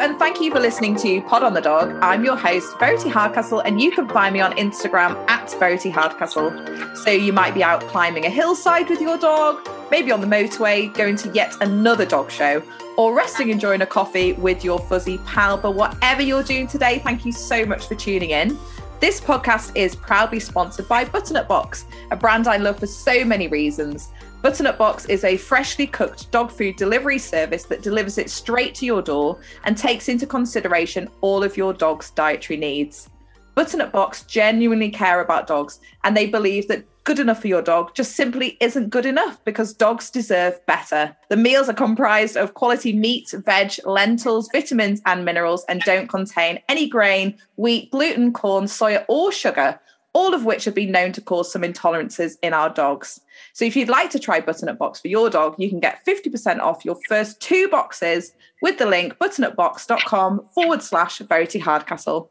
and thank you for listening to Pod on the Dog. I'm your host, Verity Hardcastle, and you can find me on Instagram at Verity Hardcastle. So you might be out climbing a hillside with your dog, maybe on the motorway, going to yet another dog show, or resting enjoying a coffee with your fuzzy pal. But whatever you're doing today, thank you so much for tuning in. This podcast is proudly sponsored by Butternut Box, a brand I love for so many reasons. Butternut Box is a freshly cooked dog food delivery service that delivers it straight to your door and takes into consideration all of your dog's dietary needs. Butternut Box genuinely care about dogs and they believe that good enough for your dog just simply isn't good enough because dogs deserve better. The meals are comprised of quality meat, veg, lentils, vitamins, and minerals and don't contain any grain, wheat, gluten, corn, soya, or sugar, all of which have been known to cause some intolerances in our dogs. So if you'd like to try Butternut Box for your dog, you can get 50% off your first two boxes with the link butternutbox.com forward slash Verity Hardcastle.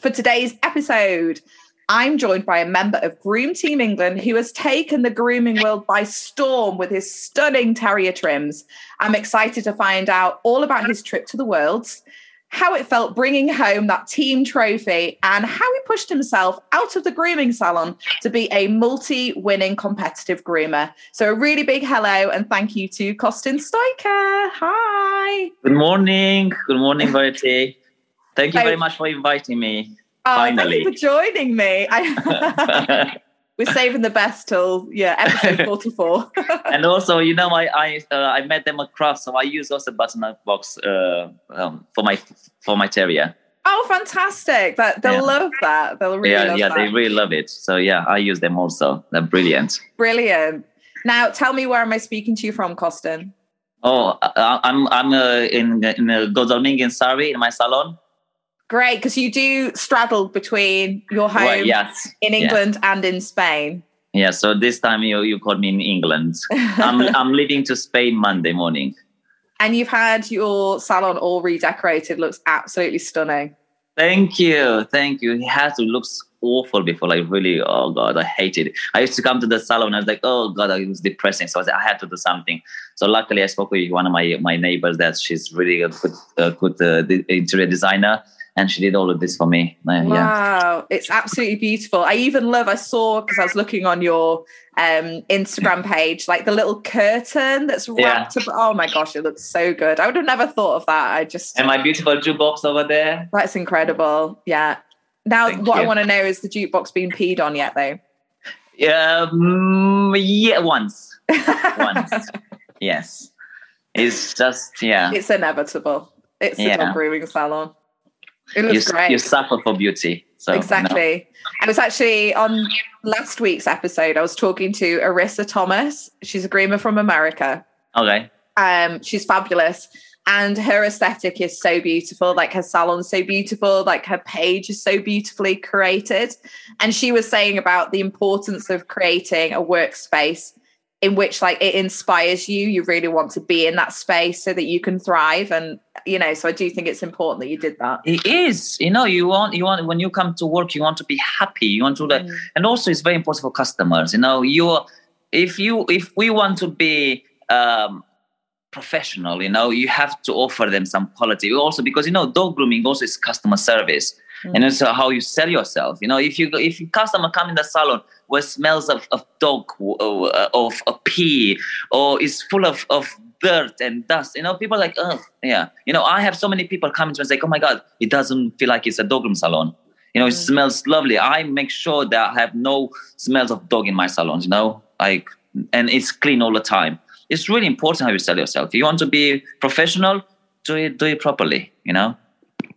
For today's episode, I'm joined by a member of Groom Team England who has taken the grooming world by storm with his stunning terrier trims. I'm excited to find out all about his trip to the Worlds, how it felt bringing home that team trophy, and how he pushed himself out of the grooming salon to be a multi winning competitive groomer. So, a really big hello and thank you to Costin Stoiker. Hi. Good morning. Good morning, Verity. Thank you very much for inviting me. Oh, Finally. thank you for joining me. I, we're saving the best till yeah, episode forty-four. and also, you know, I I uh, I met them across, so I use also butternut box uh, um, for my for my terrier. oh, fantastic! That they'll Yeah. love that. They'll really yeah, yeah, that. they really love it. So yeah, I use them also. They're brilliant. Brilliant. Now, tell me where am I speaking to you from, Costin? Oh, I, I'm I'm uh, in in uh, Godalming in Surrey in my salon. Great, because you do straddle between your home Well, yes, in yeah. England and in Spain. yeah. So this time you you called me in England. I'm I'm leaving to Spain Monday morning. and you've had your salon all redecorated. Looks absolutely stunning. Thank you, thank you. It has to looks awful before, like really. Oh god, I hated it. I used to come to the salon. and I was like, oh god, it was depressing. So I, was, I had to do something. So luckily, I spoke with one of my my neighbors. That she's really a good, good uh, interior designer, and she did all of this for me. Uh, Yeah, Wow, it's absolutely beautiful. I even love. I saw because I was looking on your um, Instagram page, like the little curtain that's Yeah. wrapped up. Oh my gosh, it looks so good. I would have never thought of that. I just and my beautiful jukebox over there. that's incredible. Yeah. Now, Thank what I want to know is the jukebox being peed on yet, though. Yeah, mm, yeah, once, once, yes. It's just yeah. it's inevitable. It's a Yeah. dog grooming salon. It You, great. you suffer for beauty. So no. exactly. I was actually on last week's episode. I was talking to Arissa Thomas. She's a groomer from America. Okay. Um, she's fabulous, and her aesthetic is so beautiful. Like her salon's so beautiful. Like her page is so beautifully created. And she was saying about the importance of creating a workspace in which like it inspires you. You really want to be in that space so that you can thrive. And you know, so I do think it's important that you did that. It is, you know, you want you want when you come to work, you want to be happy. You want to, like, Mm. and also it's very important for customers. You know, you if you if we want to be um, professional, you know, you have to offer them some quality. Also, because you know, dog grooming also is customer service, Mm. and it's uh, how you sell yourself. You know, if you if you customer come in the salon where smells of, of dog uh, of a pee or is full of of dirt and dust. You know, people are like, oh, yeah. You know, I have so many people coming to me and say, oh my God, it doesn't feel like it's a dog room salon. You know, it Mm. smells lovely. I make sure that I have no smells of dog in my salons, you know, like, and it's clean all the time. It's really important how you sell yourself. If you want to be professional, do it, do it properly, you know?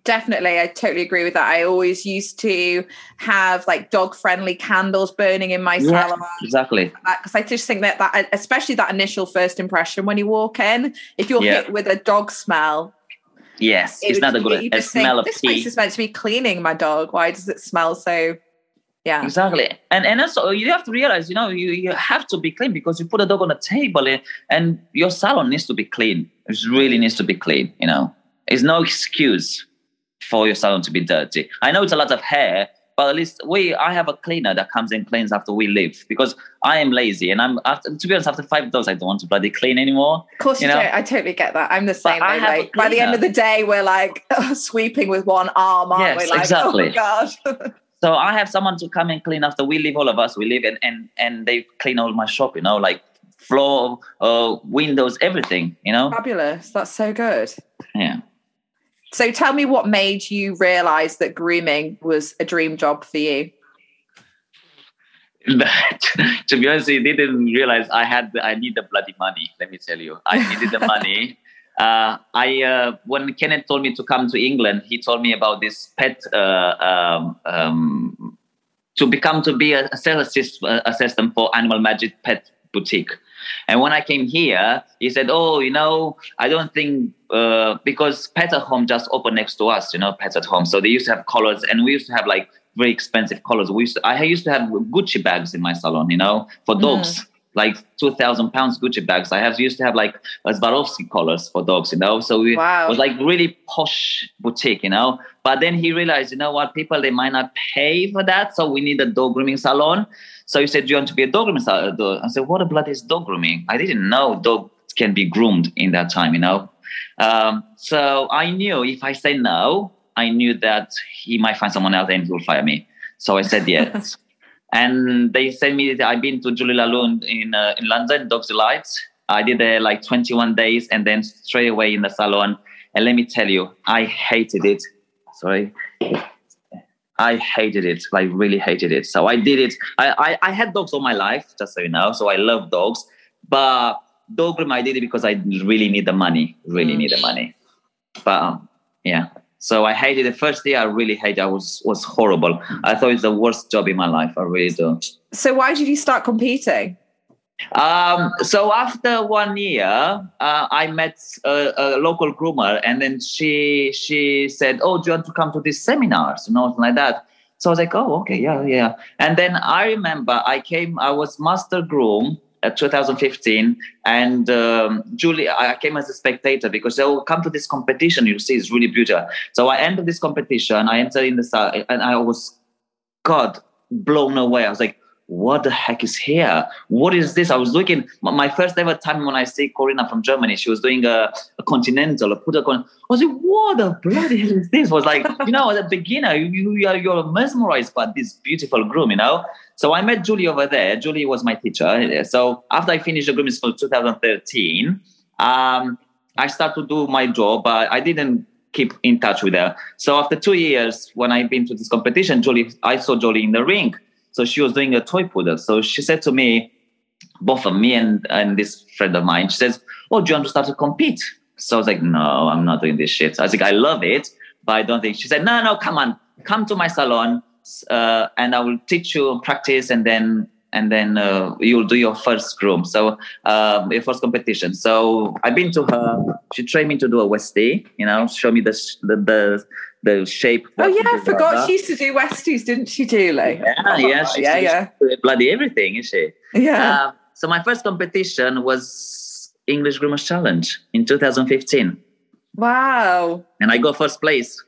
Definitely, I totally agree with that. I always used to have like dog friendly candles burning in my Yeah. salon Exactly. because I just think that that especially that initial first impression when you walk in, if you're Yeah. hit with a dog smell, Yes, it it's not a good a just think, smell of this place is meant to be cleaning my dog. Why does it smell so? Yeah, Exactly, and and also you have to realize, you know, you, you have to be clean because you put a dog on a table, and, and your salon needs to be clean. It really needs to be clean. You know, there's no excuse for your salon to be dirty. I know it's a lot of hair, but at least we I have a cleaner that comes and cleans after we leave because I am lazy and I'm after to be honest after five days I don't want to bloody clean anymore. Of course you, know? don't. I totally get that. I'm the same way. Like, by the end of the day, we're like sweeping with one arm, aren't Yes, we? Like, exactly. oh god. So I have someone to come and clean after we leave. All of us we leave and and and they clean all my shop. You know, like floor, uh, windows, everything. You know, Fabulous. That's so good. yeah. So tell me what made you realize that grooming was a dream job for you? To be honest, I didn't realize I had I need the bloody money. Let me tell you, I needed the money. Uh, I uh, when Kenneth told me to come to England, he told me about this pet uh, um, um, to become to be a, a sales assist, uh, assistant for Animal Magic Pet Boutique. And when I came here, he said, "Oh, you know, I don't think uh, because Pet at Home just opened next to us. You know, Pets at Home. So they used to have collars, and we used to have like very expensive collars. We used to, I used to have Gucci bags in my salon. You know, for dogs, like two thousand pounds Gucci bags. I have used to have like Swarovski collars for dogs. You know, so we, Wow. it was like really posh boutique. You know, but then he realized, you know what, people they might not pay for that, so we need a dog grooming salon. So he said, "Do you want to be a dog grooming salon?" I said, "What a bloody is dog grooming? I didn't know dogs can be groomed in that time, you know." Um, so I knew if I say no, I knew that he might find someone else and he will fire me. So I said yes. and they sent me. I've been to Julie Laloon in uh, in London, Dogs Delight. I did there like 21 days, and then straight away in the salon. And let me tell you, I hated it. Sorry. I hated it. Like really hated it. So I did it. I, I, I had dogs all my life, just so you know. So I love dogs. But dog groom, I did it because I really need the money. Really Mm. need the money. But um, yeah. So I hated the first year. I really hated. I was was horrible. I thought it's the worst job in my life. I really don't. So why did you start competing? Um, so after one year, uh, I met a, a local groomer, and then she she said, "Oh, do you want to come to these seminars?" You know, something like that. So I was like, "Oh, okay, yeah, yeah." And then I remember I came. I was master groom at 2015, and um, Julie, I came as a spectator because they will come to this competition. You see, it's really beautiful. So I entered this competition. I entered in the and I was, God, blown away. I was like, what the heck is here? What is this? I was looking, my- first ever time when I see Corina from Germany, she was doing a, a continental, a put con- I was like, what the bloody hell is this? was like, you know, as a beginner, you, you are, you're mesmerized by this beautiful groom, you know? So I met Julie over there. Julie was my teacher. So after I finished the grooming school 2013, um, I started to do my job, but I didn't keep in touch with her. So after two years, when I've been to this competition, Julie, I saw Julie in the ring. So she was doing a toy poodle. So she said to me, both of me and, and this friend of mine, she says, Oh, do you want to start to compete? So I was like, No, I'm not doing this shit. So I was like, I love it, but I don't think. She said, No, no, come on, come to my salon, uh, and I will teach you practice, and then and then uh, you'll do your first groom. So um, your first competition. So I've been to her. She trained me to do a Westie. You know, show me the the the, the shape. Oh yeah, I forgot she used to do Westies, didn't she, Julie? Yeah, yeah, she, yeah, she- yeah, she- bloody everything, is she? yeah. Uh, so my first competition was English Groomers Challenge in 2015, wow, and I got first place.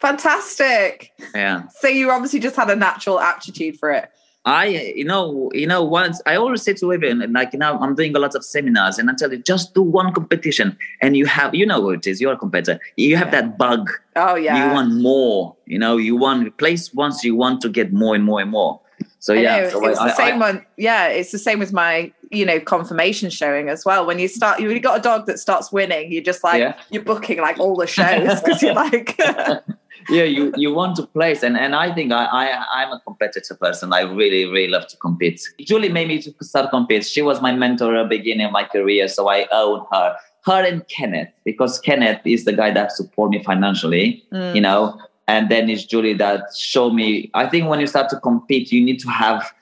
fantastic. Yeah, So you obviously just had a natural aptitude for it. I, you know, you know, once I always say to women, like, you know, I'm doing a lot of seminars, and I tell you, just do one competition, and you have, you know, what it is. You're a competitor. You have Yeah. that bug. Oh yeah. You want more. You know, you want place once you want to get more and more and more. So I yeah, so it's I- the I- same one. Yeah, it's the same with my, you know, conformation showing as well. When you start, you've got a dog that starts winning, you're just like Yeah. you're booking like all the shows because you're like, yeah, you, you want to place, and, and I think I, I I'm a competitive person. I really really love to compete. Julie made me to start compete. She was my mentor at the beginning of my career, so I own her. Her and Kenneth, because Kenneth is the guy that support me financially, Mm. you know, and then it's Julie that show me. I think when you start to compete, you need to have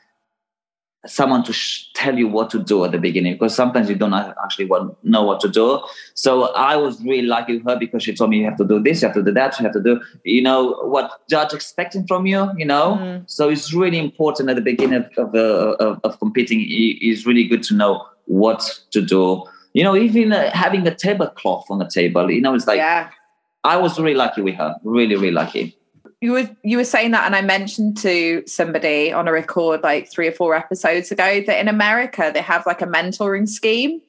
someone to sh- tell you what to do at the beginning because sometimes you don't actually want, know what to do. So I was really lucky with her because she told me you have to do this, you have to do that, you have to do, you know, what judge expecting from you, you know. Mm. So it's really important at the beginning of of, uh, of, of competing. It's really good to know what to do. You know, even uh, having a tablecloth on the table, you know, it's like yeah. I was really lucky with her, really, really lucky. You were you were saying that, and I mentioned to somebody on a record like three or four episodes ago that in America they have like a mentoring scheme.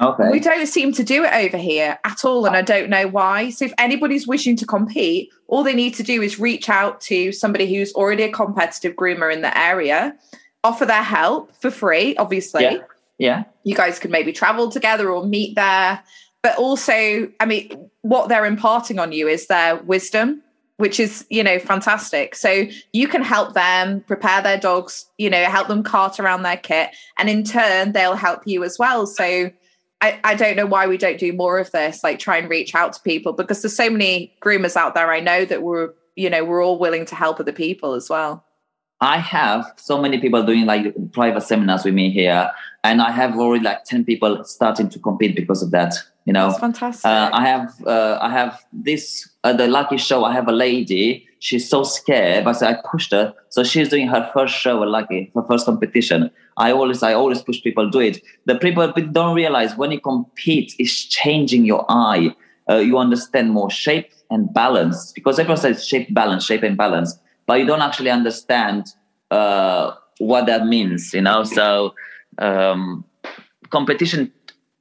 Okay. We don't seem to do it over here at all, and I don't know why. So, if anybody's wishing to compete, all they need to do is reach out to somebody who's already a competitive groomer in the area, offer their help for free, obviously. Yeah. Yeah. You guys could maybe travel together or meet there. But also, I mean, what they're imparting on you is their wisdom, which is, you know, fantastic. So you can help them prepare their dogs, you know, help them cart around their kit. And in turn, they'll help you as well. So I, I don't know why we don't do more of this, like try and reach out to people because there's so many groomers out there I know that we're, you know, we're all willing to help other people as well. I have so many people doing like private seminars with me here, and I have already like ten people starting to compete because of that. You know, That's fantastic. uh, I have uh, I have this uh, the lucky show. I have a lady. She's so scared, but I pushed her. So she's doing her first show at Lucky, her first competition. I always I always push people to do it. The people don't realize when you compete, it's changing your eye. Uh, you understand more shape and balance because everyone says shape balance, shape and balance, but you don't actually understand uh, what that means. You know, so um, competition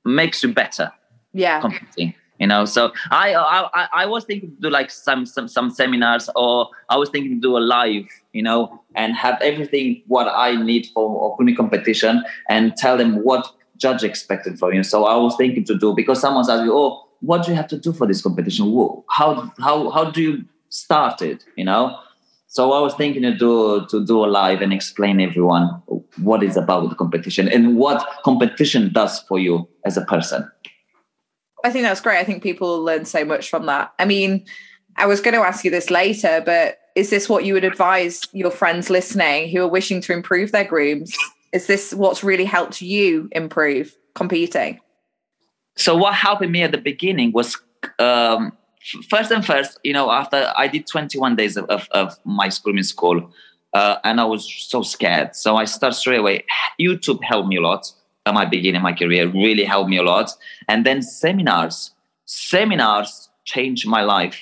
makes you better yeah. competing you know? So I, I i was thinking to do like some some some seminars or i was thinking to do a live you know and have everything what i need for a competition and tell them what judge expected from you. So i was thinking to do because someone's asking oh what do you have to do for this competition? How how how do you start it you know? So I was thinking to do to do a live and explain everyone what is about the competition and what competition does for you as a person. I think that's great. I think people learn so much from that. I mean, I was going to ask you this later, but is this what you would advise your friends listening who are wishing to improve their grooms? Is this what's really helped you improve competing? So what helped me at the beginning was um, first and first, you know, after I did 21 days of, of, of my grooming school, uh, and I was so scared. So I started straight away. YouTube helped me a lot at my beginning, my career really helped me a lot. And then seminars, seminars changed my life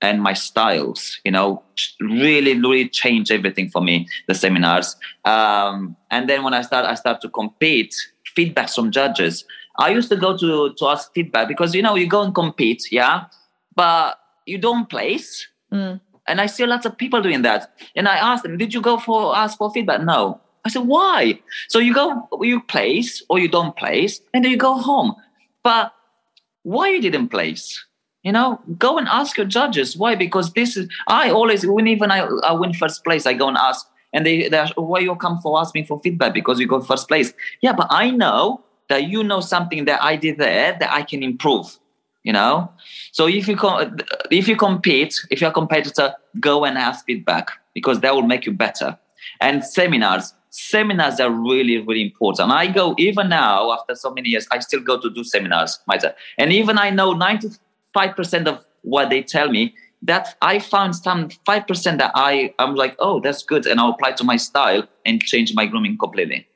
and my styles, you know, really, really changed everything for me, the seminars. Um, and then when I start, I start to compete, feedbacks from judges. I used to go to, to ask feedback because, you know, you go and compete, yeah, but you don't place. Mm. And I see lots of people doing that. And I asked them, did you go for ask for feedback? No. I said, why? So you go, you place or you don't place, and then you go home. But why you didn't place? You know, go and ask your judges why. Because this is I always when even I, I win first place, I go and ask, and they they why you come for asking for feedback because you got first place. Yeah, but I know that you know something that I did there that I can improve. You know, so if you com- if you compete, if you're a competitor, go and ask feedback because that will make you better. And seminars, seminars are really really important. I go even now after so many years i still go to do seminars myself. And even i know 95% of what they tell me that i found some 5% that i i'm like oh that's good and i'll apply to my style and change my grooming completely.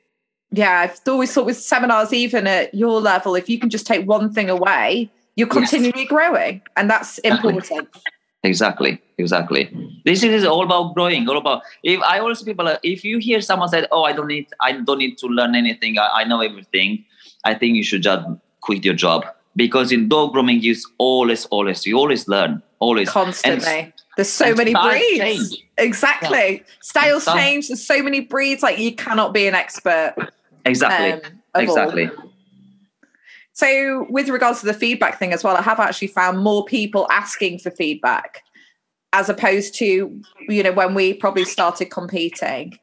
Yeah i've always thought with seminars even at your level if you can just take one thing away you're continually yes. growing and that's important exactly exactly. This is all about growing all about if i always people if you hear someone say oh i don't need i don't need to learn anything i, I know everything i think you should just quit your job. Because in dog grooming you always always you always learn always. Constantly. and, there's so many breeds. change. exactly. Yeah. styles change. There's so many breeds like you cannot be an expert exactly um, exactly all. So, with regards to the feedback thing as well, I have actually found more people asking for feedback as opposed to, you know, when we probably started competing,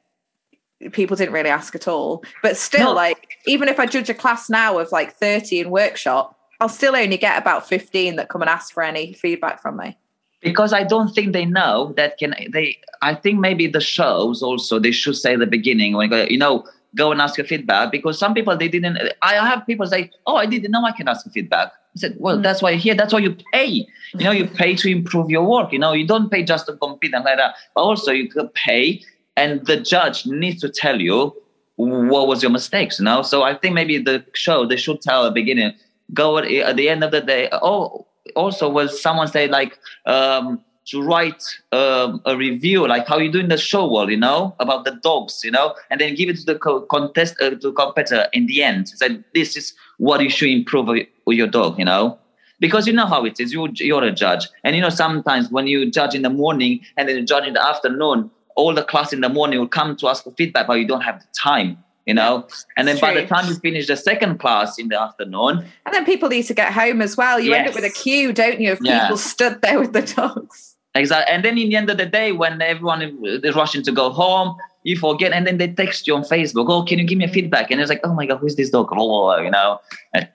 people didn't really ask at all. But still, no. like, even if I judge a class now of like 30 in workshop, I'll still only get about 15 that come and ask for any feedback from me because I don't think they know that can they. I think maybe the shows also they should say the beginning when you know go and ask your feedback because some people they didn't i have people say oh i didn't know i can ask for feedback. I said well mm. that's why you're here that's why you pay. You know you pay to improve your work you know you don't pay just to compete and like that but also you could pay and the judge needs to tell you what was your mistakes you know? So i think maybe the show they should tell at the beginning go at, at the end of the day oh also was someone say like um to write um, a review, like how you do in the show world, you know, about the dogs, you know, and then give it to the co- contest uh, to competitor in the end. Say this is what you should improve with your dog, you know, because you know how it is. You you're a judge, and you know sometimes when you judge in the morning and then you judge in the afternoon, all the class in the morning will come to ask for feedback, but you don't have the time you know and then It's by the time you finish the second class in the afternoon And then people need to get home as well. You end up with a queue, don't you, of Yeah. people stood there with the dogs. Exactly and then in the end of the day when everyone is rushing to go home you forget and then they text you on facebook oh can you give me a feedback and it's like oh my god who's this dog oh, you know And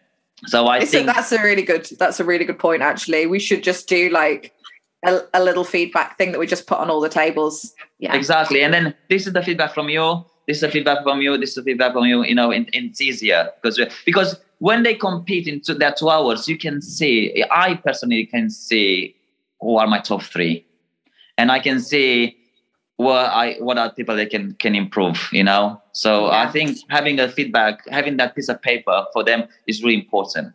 so i think that's a really good. That's a really good point. Actually, we should just do like a, a little feedback thing that we just put on all the tables. Yeah, exactly and then this is the feedback from you this is the feedback from you this is the feedback from you you know and, and it's easier because because when they compete into their two hours you can see i personally can see who are my top three and i can see what i what are people that can can improve you know so i think having a feedback having that piece of paper for them is really important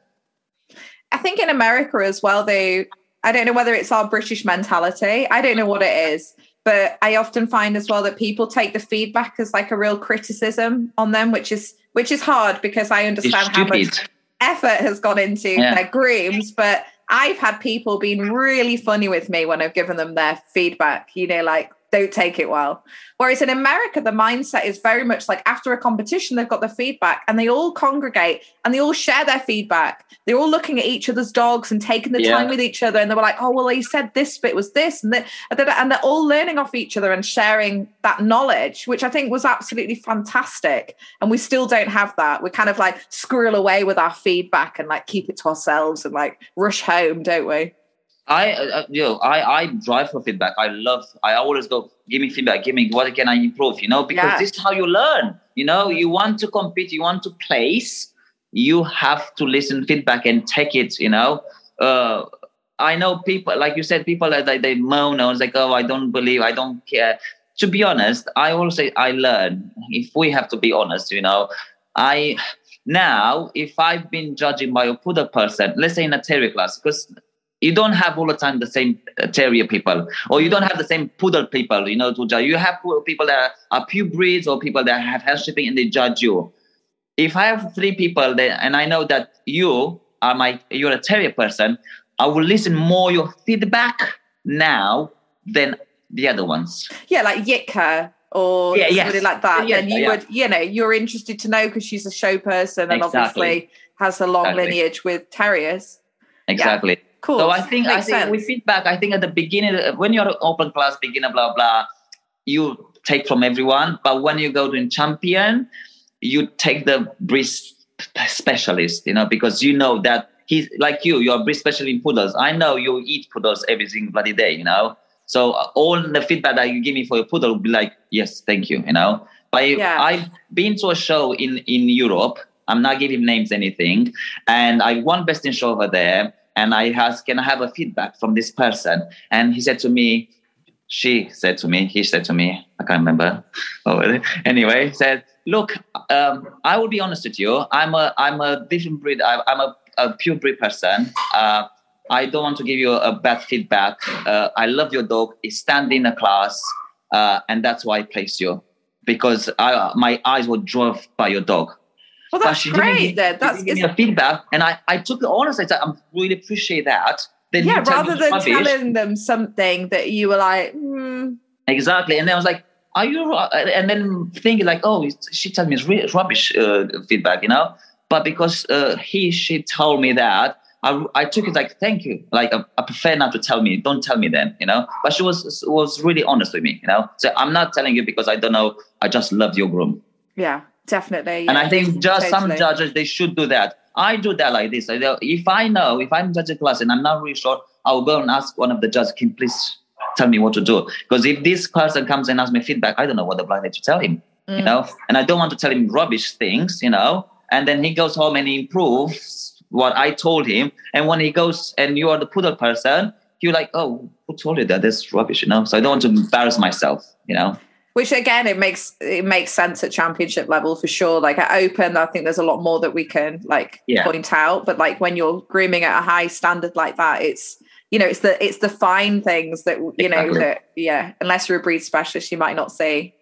I think in America as well. Though I don't know whether it's our British mentality. I don't know what it is. But I often find as well that people take the feedback as like a real criticism on them, which is which is hard because I understand how much effort has gone into Yeah. their grooms, but I've had people being really funny with me when I've given them their feedback, you know, like don't take it well. Whereas in America, the mindset is very much like after a competition, they've got the feedback and they all congregate and they all share their feedback. They're all looking at each other's dogs and taking the Yeah. time with each other. And they were like, oh, well, he said this bit was this and that. And they're all learning off each other and sharing that knowledge, which I think was absolutely fantastic and we still don't have that We're kind of like squirrel away with our feedback and like keep it to ourselves and like rush home don't we I, uh, you know, I, I drive for feedback. I love, I always go, give me feedback, give me, what can I improve, you know, because Yeah. this is how you learn, you know, you want to compete, you want to place, you have to listen feedback and take it, you know. Uh, I know people, like you said, people that they, they moan, I was like, oh, I don't believe, I don't care. To be honest, I always say I learn. If we have to be honest, you know, I, now, if I've been judging by a poodle person, let's say in a terrier class, because you don't have all the time the same uh, terrier people, or you don't have the same poodle people, you know, to judge. You have people that are pure breeds or people that have housekeeping and they judge you. If I have three people that, and I know that you are my, you're a terrier person, I will listen more your feedback now than the other ones. yeah like yitka or Yeah, yes. somebody like that Yeah, then you yeah. would you know you're interested to know because she's a show person and Exactly. obviously has a long Exactly. lineage with terriers Exactly. Cool So I think I think sense. with feedback, I think at the beginning, uh, when you're an open class beginner, blah blah, you take from everyone. But when you go to champion, you take the breed specialist, you know, because you know that he's like you. You're a breed specialist in poodles. I know you eat poodles every single bloody day, you know. So all the feedback that you give me for your poodle will be like, yes, thank you, you know. But Yeah. I've been to a show in in Europe. I'm not giving names anything, and I won best in show over there and I asked, can I have a feedback from this person? And he said to me, she said to me, he said to me, I can't remember. Oh, anyway, said, look, um, I will be honest with you. I'm a, I'm a different breed. I, I'm a, a pure breed person. Uh, I don't want to give you a bad feedback. Uh, I love your dog. He stand in a class, uh, and that's why I place you because I, my eyes were drawn by your dog well that's she great then that's didn't me a feedback, and I, I took it honestly. I said, I really appreciate that. Then yeah rather than rubbish. telling them something that you were like hmm, exactly, and then I was like, "Are you?" ru-" And then thinking like, "Oh, she tells me it's really rubbish uh, feedback," you know. But because uh, he she told me that, I, I took it like, "Thank you." Like I, I prefer not to tell me. Don't tell me then, you know. But she was was really honest with me, you know. So I'm not telling you because I don't know. I just love your groom. yeah definitely And I think just some judges they should do that. I do that like this. If I know, if I'm judging class and I'm not really sure, I'll go and ask one of the judges, can please tell me what to do? Because if this person comes and asks me feedback, I don't know what the blind need to tell him, you Mm. know, and I don't want to tell him rubbish things, you know, and then he goes home and he improves what I told him. And when he goes and you are the poodle person, you're like, oh, who told you that? That's rubbish, you know. So I don't want to embarrass myself, you know. Which again it makes it makes sense at championship level for sure like at open i think there's a lot more that we can like Yeah. point out but like when you're grooming at a high standard like that it's you know, it's the it's the fine things that you Exactly. know that yeah, unless you're a breed specialist, you might not see.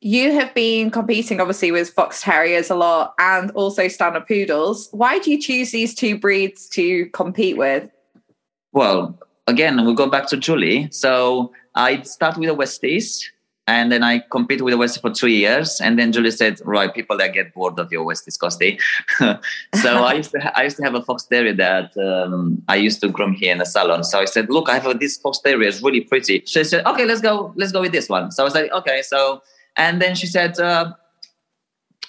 You have been competing obviously with fox terriers a lot and also standard poodles. Why do you choose these two breeds to compete with? Well, again, we go back to Julie. So I start with the Westies and then I compete with the Westies for two years. And then Julie said, right, people that get bored of your Westies, Costy. so I used to ha- I used to have a fox terrier that um, I used to groom here in the salon. So I said, look, I have this fox terrier, it's really pretty. She said, okay, let's go, let's go with this one. So I was like, okay, so and then she said, uh,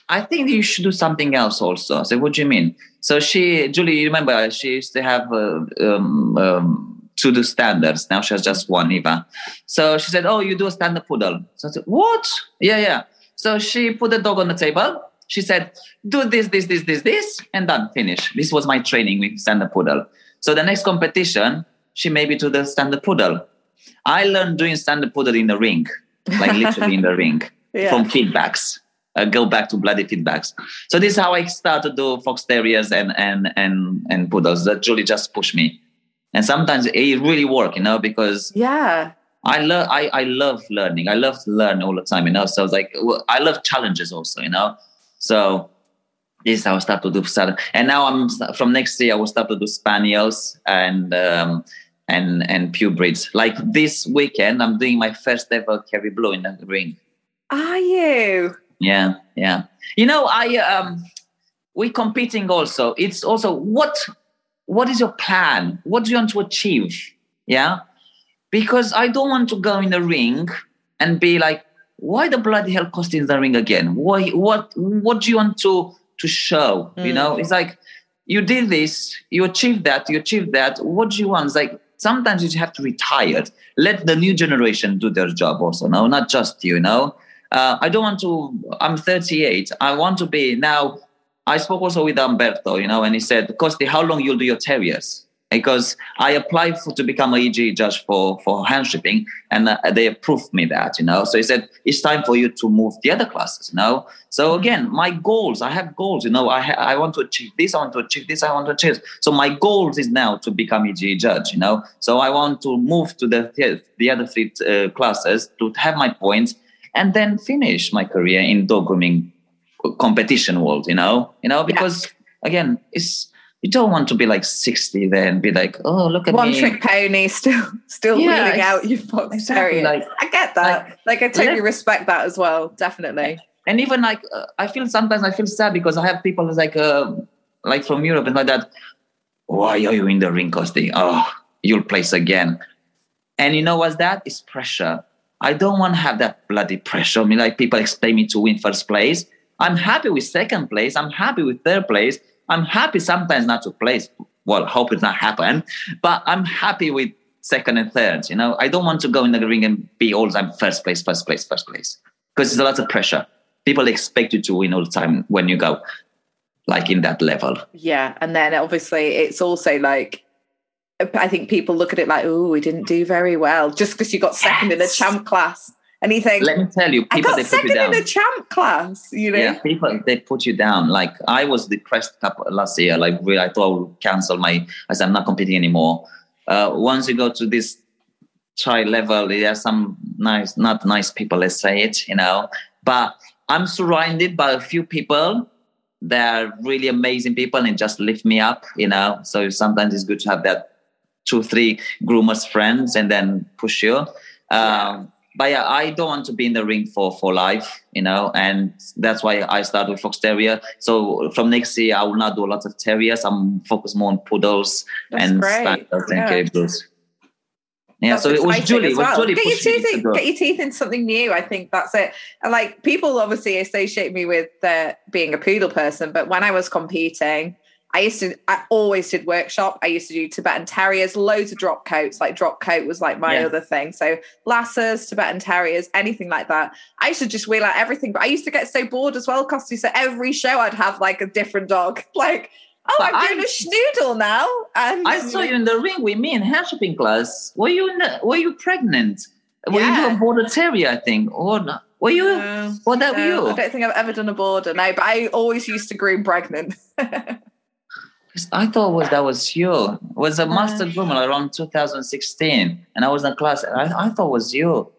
I think you should do something else also. I said, what do you mean? So she, Julie, you remember, she used to have uh, um, um, to do standards. Now she has just one, Eva. So she said, oh, you do a standard poodle. So I said, what? Yeah, yeah. So she put the dog on the table. She said, do this, this, this, this, this, and done, finish. This was my training with standard poodle. So the next competition, she made me to the standard poodle. I learned doing standard poodle in the ring, like literally in the ring Yeah. from feedbacks. Uh, go back to bloody feedbacks. So this is how I started to do fox terriers and and and and poodles. That Julie just pushed me, and sometimes it really work, you know, because yeah. I love I, I love learning. I love to learn all the time, you know. So it's like I love challenges also, you know. So this is how I start to do start. And now I'm from next year I will start to do spaniels and um, and and pure breeds. Like this weekend, I'm doing my first ever Kerry Blue in the ring. Are you? Yeah, yeah. You know, I um we competing also. It's also what what is your plan? What do you want to achieve? Yeah. Because I don't want to go in the ring and be like, why the bloody hell cost in the ring again? Why what what do you want to to show? You know, it's like you did this, you achieved that, you achieved that. What do you want? It's like sometimes you have to retire. Let the new generation do their job also. No, not just you, you know. Uh, I don't want to. I'm 38. I want to be now. I spoke also with Umberto, you know, and he said, "Costi, how long you'll do your terriers?" Because I applied for to become a EG judge for for hand stripping, and uh, they approved me that, you know. So he said, "It's time for you to move the other classes," you know. So again, my goals. I have goals, you know. I ha- I want to achieve this. I want to achieve this. I want to achieve. So my goals is now to become EG judge, you know. So I want to move to the the other three uh, classes to have my points and then finish my career in dog grooming competition world you know you know because again it's you don't want to be like 60 there and be like oh look at One me trick pony, still still Yeah, wheeling out you fox exactly, like- I get that. Like, I totally respect that as well. Definitely. and even like uh, i feel sometimes i feel sad because i have people like uh, like from europe and like that why are you in the ring Costi? oh you'll place again and you know what's that it's pressure i don't want to have that bloody pressure I mean like people expect me to win first place i'm happy with second place. I'm happy with third place. I'm happy sometimes not to place. Well hope it not happen but i'm happy with second and third you know? I don't want to go in the ring and be all the time first place first place first place. Because there's a lot of pressure. People expect you to win all the time when you go like in that level. Yeah. And then obviously it's also like I think people look at it like, oh, we didn't do very well just because you got second in the champ class. Think, let me tell you I people got they put you down in a champ class, you know? yeah people they put you down. Like i was depressed couple last year. Like really i thought i would cancel my i said i'm not competing anymore. Uh, once you go to this try level there are some nice not nice people let's say it you know? But i'm surrounded by a few people that are really amazing people and just lift me up you know? So sometimes it's good to have that two three groomers friends and then push you. Um, but yeah, I don't want to be in the ring for for life, you know, and that's why I started with Fox Terrier. So from next year, I will not do a lot of terriers. I'm focused more on poodles That's and great. and Yeah. Kerry Blues. Yeah, That's so it was Julie. It was. Julie Get your, teeth in, get your teeth in something new. I think that's it. And like people obviously associate me with uh, being a poodle person, but when I was competing, I used to, I always did workshop. I used to do Tibetan Terriers, loads of drop coats. Like drop coat was like my Yeah. other thing. So Lhasas, Tibetan Terriers, anything like that. I used to just wheel out everything. But I used to get so bored as well, Costi. So every show I'd have like a different dog. Like, oh, But I'm doing I- a schnoodle now. And I saw you in the ring with me in hair shopping class. Were you in the, were you pregnant? Were Yeah. you a border terrier? I think, or not? Were you? No, What that no, were I don't think I've ever done a border. No, but I always used to groom pregnant. I thought was that was you. It was a master Uh. groomer around 2016, and I was in class. I, I thought it was you.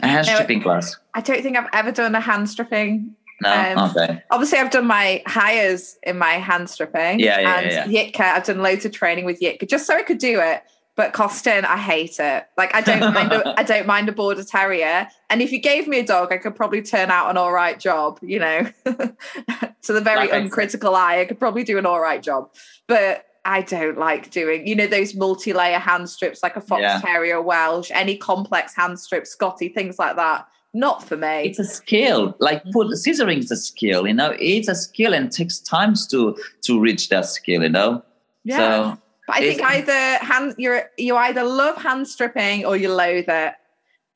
A hand No, stripping class. I don't think I've ever done a hand stripping. No, um, okay. Obviously, I've done my hires in my hand stripping. Yeah, yeah, and yeah, Yitka, I've done loads of training with Yitka just so I could do it. But Costin, I hate it. Like I don't mind. A, I don't mind a border terrier. And if you gave me a dog, I could probably turn out an all right job. You know, to the very uncritical eye, I could probably do an all right job. But I don't like doing, you know, those multi-layer hand strips like a fox Yeah. terrier, Welsh, any complex hand strips, Scotty, things like that. Not for me. It's a skill. Like put scissoring is a skill. You know, it's a skill and takes times to to reach that skill. You know. Yeah. So But I think either hand you're you either love hand stripping or you loathe it.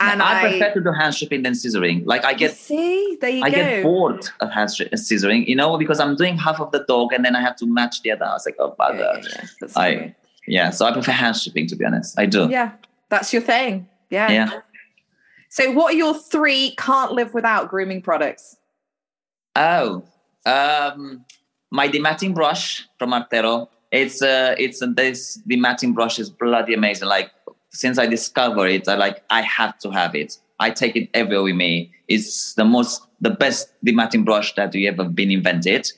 And I, I, prefer to do hand stripping than scissoring. Like I get see, there you I go. get bored of hand stri- scissoring, you know, because I'm doing half of the dog and then I have to match the other. I was like, oh, bugger. yeah, yeah, I-. Yeah, so I prefer hand stripping to be honest. I do. yeah, that's your thing. Yeah. Yeah. So, what are your three can't live without grooming products? Oh, um, my dematting brush from Artero. It's uh, it's uh, this matting brush is bloody amazing. Like since I discovered it, I like I have to have it. I take it everywhere with me. It's the most, the best dematting brush that we ever been invented.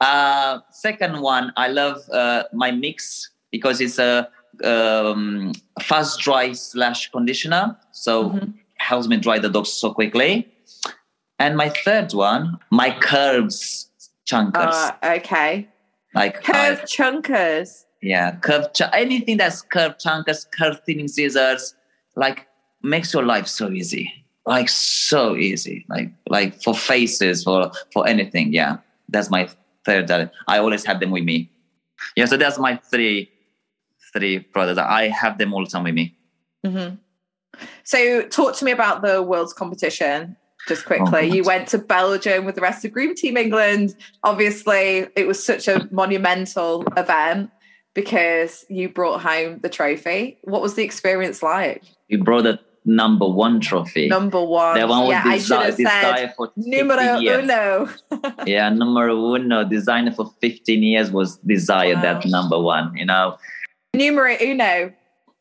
Uh, second one, I love uh, my mix because it's a um, fast dry slash conditioner. So Mhm. helps me dry the dogs so quickly. And my third one, my curves chunkers. Uh, okay. Like Curved I- chunkers. yeah, curved ch- anything that's curved chunkers, curved thinning scissors, like makes your life so easy. Like so easy. Like like for faces, for for anything. Yeah. That's my third that I always have them with me. Yeah, so that's my three three products. I have them all the time with me. hmm So, talk to me about the world's competition. Just quickly, Oh, you went to Belgium with the rest of Groom Team England. Obviously, it was such a monumental event because you brought home the trophy. What was the experience like? We brought the number one trophy. Number one. That one was yeah, I should have desi- said designed for numero years. uno. yeah, number uno, designed for 15 years was desired that number one, you know. numero uno.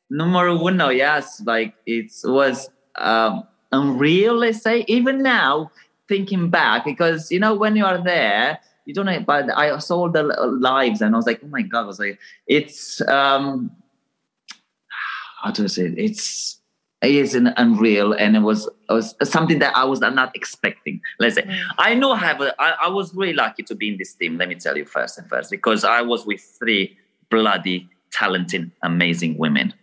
Numero uno, yes, like it was um, unreal, let's say, even now, thinking back, because, you know, when you are there, you don't know, but I saw the lives and I was like, oh my God, I was like, it's, um, how do I say it? It's, it is an unreal and it was, it was something that I was not expecting. Let's say, Mm. I know I have. A, I, I was really lucky to be in this team. Let me tell you first and first, because I was with three bloody talented, amazing women.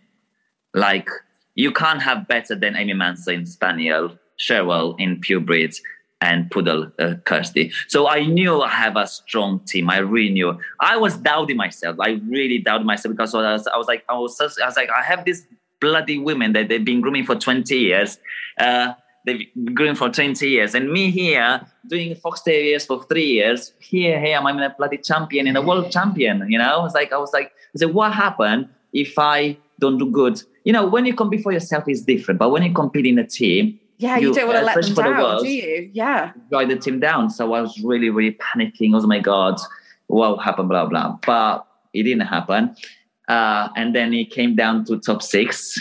Like you can't have better than Amy Manson in Spaniel, Cheryl in pure breeds, and Poodle uh, Kirsty. So I knew I have a strong team. I really knew. I was doubting myself. I really doubted myself because I was, I was like, I was, I was like, I have these bloody women that they've been grooming for 20 years. Uh, they've been grooming for 20 years. And me here doing Fox Terriers for three years. Here, here, I'm a bloody champion and a world champion. You know, it's like, I was like, I said, what happened if I don't do good? You know, when you compete for yourself is different, but when you compete in a team, Yeah, you, You- don't want to let them for the down, do you? Yeah. drive the team down. So I was really, really panicking. Oh my God, what happened? Blah, blah. But it didn't happen. Uh, and then it came down to top six.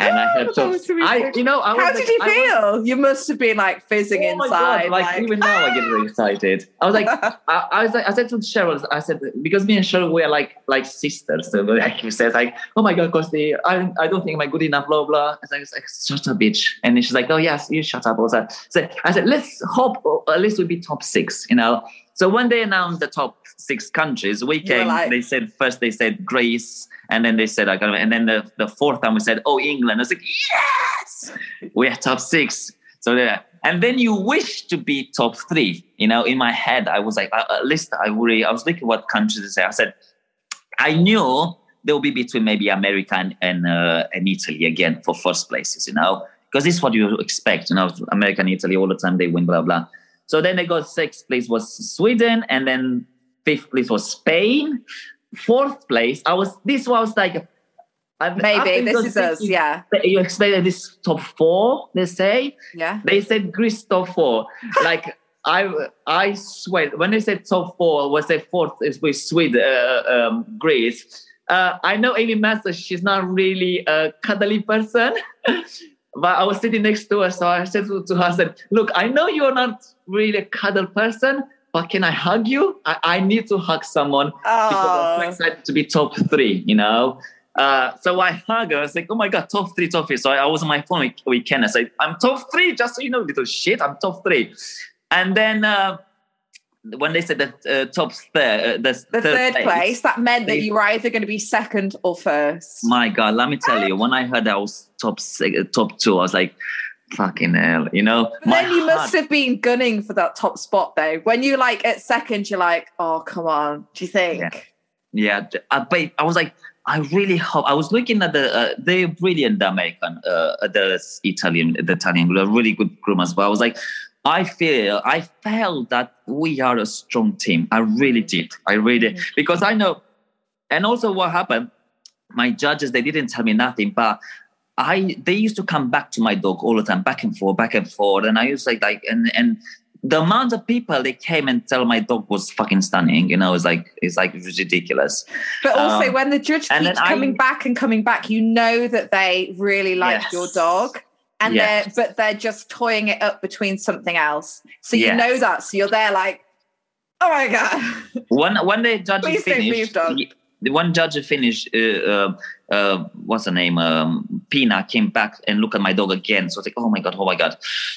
And I had oh, top. was I, you know, I was How like- did you I was- feel? you must have been like fizzing Oh inside. God, like, even now I get really excited. I was like, I, I was like, I said to Cheryl, I said because me and Cheryl were like like sisters. So like you said, like, oh my god, Costi, I I don't think I'm good enough, blah blah. And I was like, shut up, bitch. And then she's like, oh yes, you shut up. Was so I said, let's hope at least we'll be top six, you know. So when they announced the top six countries, we came. like- they said first they said Greece, and then they said like, and then the, the fourth time we said, oh England. I was like, yes, we are top six. So there, and then you wish to be top three. You know, in my head, I was like, uh, at least I really, I was looking what countries to say. I said, I knew there will be between maybe America and and, uh, and Italy again for first places. You know, because this is what you expect. You know, America and Italy all the time they win, blah blah. So then they got sixth place was Sweden, and then fifth place was Spain. Fourth place, I was. This was like. Maybe this is us. you- Yeah. You expected this top four, let's say. Yeah. They said Greece top four. Like I I swear when they said top four was the fourth is with Sweden, uh, um, Greece. Uh, I know Amy Master. She's not really a cuddly person, but I was sitting next to her, so I said to, to her, I said, "Look, I know you're not really a cuddle person, but can I hug you? I, I need to hug someone because I'm excited to be top three, you know." Uh, so I hug her. I was like, "Oh my god, top three, top three. So I, I was on my phone with, with Ken. I said, "I'm top three, just so you know, little shit. I'm top three. And then uh, when they said the uh, top third, uh, the, the third, third place, place, that meant that you were either going to be second or first. My God, let me tell you, when I heard that I was top six, uh, top two, I was like, "Fucking hell," you know. But then you must have been gunning for that top spot though. When you like at second, you're like, oh come on. Do you think? Yeah. Yeah, uh, but I was like, I really hope. I was looking at the uh, the brilliant American, uh, the Italian, the Italian, a really good groomers. But I was like, I feel, I felt that we are a strong team. I really did. I really Mhm. because I know, and also what happened. My judges, they didn't tell me nothing, but I they used to come back to my dog all the time, back and forth, back and forth, and I used to like like and and the amount of people they came and tell my dog was fucking stunning. You know, it's like it's like ridiculous. But also, Um, when the judge keeps then I- coming back and coming back, you know that they really like Yes. your dog, and Yes. they're but they're just toying it up between something else. So you Yes. know that. So you're there like, oh my god, When when the judge Please finished, leave, dog. he- the one judge finished. Uh, uh, uh, what's her name? Um, Pina came back and looked at my dog again. So I was like, oh my god, oh my god.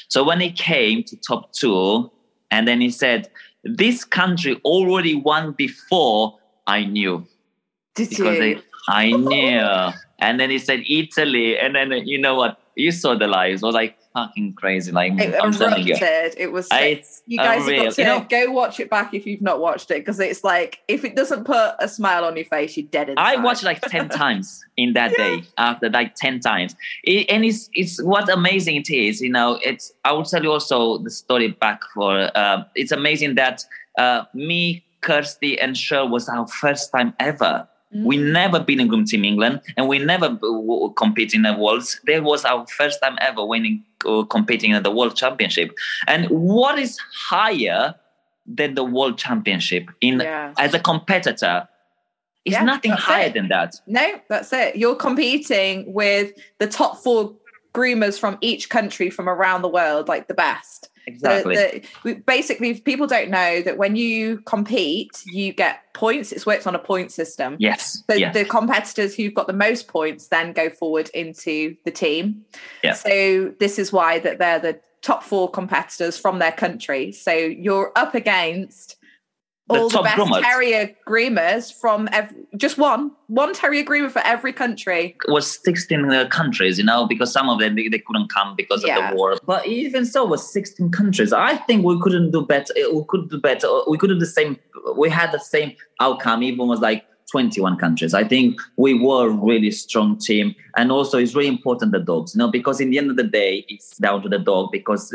So when he came to top two, and then he said, "This country already won before." I knew did because you? they, I knew. And then he said Italy, and then you know what? You saw the lives. I was like fucking crazy. Like it I'm erupted. It was. I, you guys have got to You know, go watch it back if you've not watched it because it's like if it doesn't put a smile on your face, you're dead inside. I watched like 10 times in that day after like 10 times. It, and it's, it's what amazing it is, you know, it's, I will tell you also the story back for, uh, it's amazing that uh, me, Kirsty and Cheryl was our first time ever. Mm. We never been in Groom Team England and we never w- compete in the Worlds. That was our first time ever winning, uh, competing in the World Championship. And what is higher than the World Championship in Yeah. as a competitor? It's Yeah, nothing higher it. than that. No, that's it. You're competing with the top four groomers from each country from around the world, like the best. The- Exactly. the- we- basically, if people don't know that when you compete, you get points. It's worked on a point system. yes. So yeah. the competitors who've got the most points then go forward into the team. Yeah. So this is why that they're the top four competitors from their country. So you're up against The all the, top best groomers. terrier groomers from ev- just one one terrier groomer for every country. It was 16 uh, countries, you know, because some of them they, they couldn't come because of the war. But even so, it was 16 countries. I think we couldn't do better. uh, We could do better. We could do the same. We had the same outcome. Even was like 21 countries. I think we were a really strong team, and also it's really important the dogs, you know, because in the end of the day, it's down to the dog because.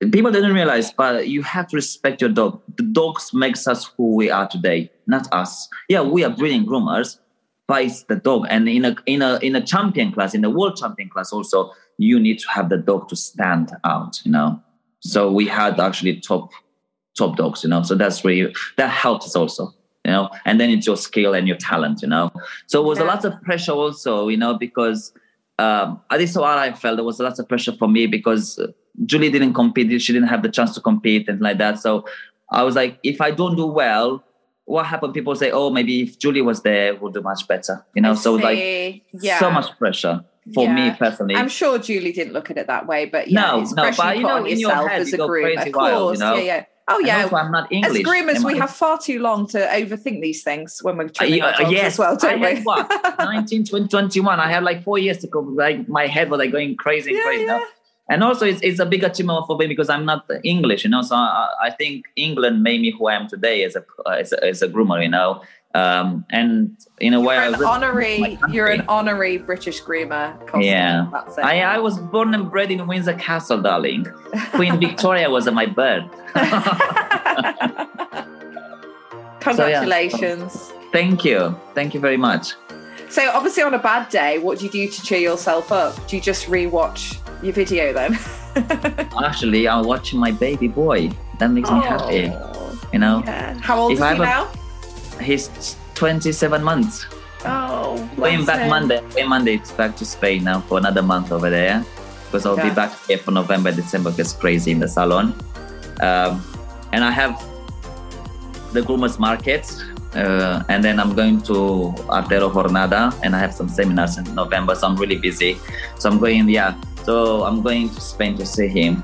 People didn't realize, but you have to respect your dog. The dogs makes us who we are today, not us. Yeah, we are breeding groomers, but it's the dog. And in a in a in a champion class, in the world champion class, also you need to have the dog to stand out. You know, so we had actually top top dogs. You know, so that's really that helps us also. You know, and then it's your skill and your talent. You know, so it was a lot of pressure also. You know, because um, at least what I felt there was a lot of pressure for me because uh, Julie didn't compete. She didn't have the chance to compete and like that. So I was like, if I don't do well, what happened? People say, oh, maybe if Julie was there, we'll do much better. You know, I so like yeah. so much pressure for me personally. I'm sure Julie didn't look at it that way, but yeah, No, it's no, pressure but you know, in your yourself head as you a go groomer. crazy Of wild, you course, know? yeah, yeah. Oh yeah. also I'm not English. As groomers, we have far too long to overthink these things when we're Uh, our yeah, dogs yes, as well, don't we? had what 19, 20, 21. I had like four years to go. Like my head was like going crazy Yeah, crazy. yeah. And also, it's, it's a big achievement for me because I'm not English, you know. So I, I think England made me who I am today as a as a, as a groomer, you know. Um, and in a way, You're I an was- honorary. You're an honorary British groomer. Costa. Yeah. I, I was born and bred in Windsor Castle, darling. Queen Victoria was at my birth. Congratulations. Thank you. Thank you very much. So, obviously, on a bad day, what do you do to cheer yourself up? Do you just rewatch your video then? Actually, I'm watching my baby boy. That makes me happy. Oh, You know, yeah. How old If is I he now? He's 27 months. Oh, Going back him. Monday. Going Monday, it's back to Spain now for another month over there. Because I'll Yeah. be back here for November, December. It's crazy in the salon. Um, and I have the groomers market. Uh, and then I'm going to Artero Jornada and I have some seminars in November. So I'm really busy. So I'm going, yeah. So I'm going to Spain to see him.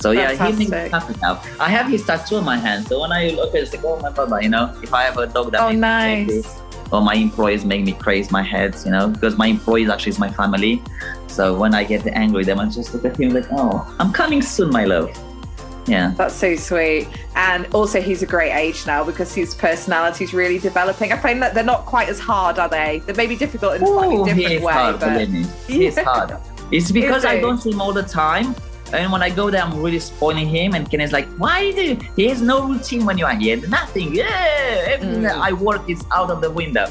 So yeah, he makes Fantastic. happy now. I have his tattoo on my hand. So when I look at it, it's like, oh my baba, you know, if I have a dog that Oh, makes me nice. or my employees make me craze my head, you know, because my employees actually is my family. So when I get angry, then I just look at him like, oh, I'm coming soon, my love. Yeah. That's so sweet. And also, he's a great age now because his personality's really developing. I find that they're not quite as hard, are they? They may be difficult in a slightly Ooh, he is way. hard, but believe me. He is Yeah. hard. It's because I don't see him all the time. And when I go there, I'm really spoiling him. And Ken is like, why do you? He has no routine when you are here. Nothing. Yeah. Everything that Mm. I work is out of the window.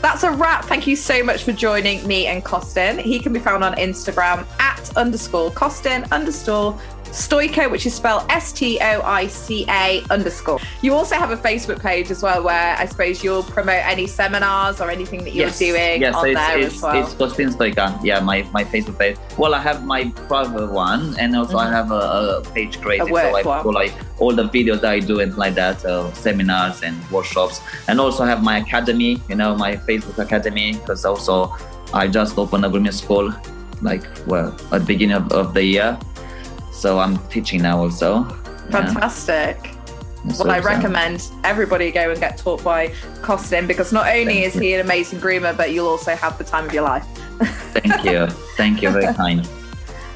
That's a wrap. Thank you so much for joining me and Costin. He can be found on Instagram at underscore Costin underscore Stoica, which is spelled S T O I C A underscore. You also have a Facebook page as well, where I suppose you'll promote any seminars or anything that you're doing yes, on it's, there it's, as well. It's Costin Stoica. Yeah, my, my Facebook page. Well, I have my private one, and also I Mhm. have a, a page created. A so I do like all the videos that I do and like that, uh, seminars and workshops, and also have my academy. You know, my Facebook academy, because also I just opened a grooming school, like well at the beginning of, of the year. So I'm teaching now also. Yeah. Fantastic. So- Well, I recommend everybody go and get taught by Costin because not only Thank is you. he an amazing groomer, but you'll also have the time of your life. Thank you. Thank you. Very kind.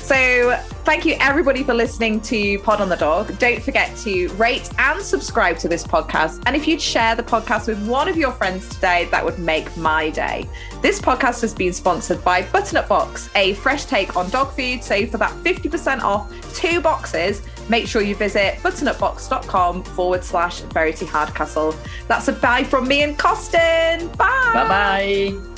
So, thank you everybody for listening to Pod on the Dog. Don't forget to rate and subscribe to this podcast. And if you'd share the podcast with one of your friends today, that would make my day. This podcast has been sponsored by Butternut Box, a fresh take on dog food. So, for that 50% off two boxes, make sure you visit butternutbox.com forward slash Verity Hardcastle. That's a bye from me and Costin. Bye. Bye bye.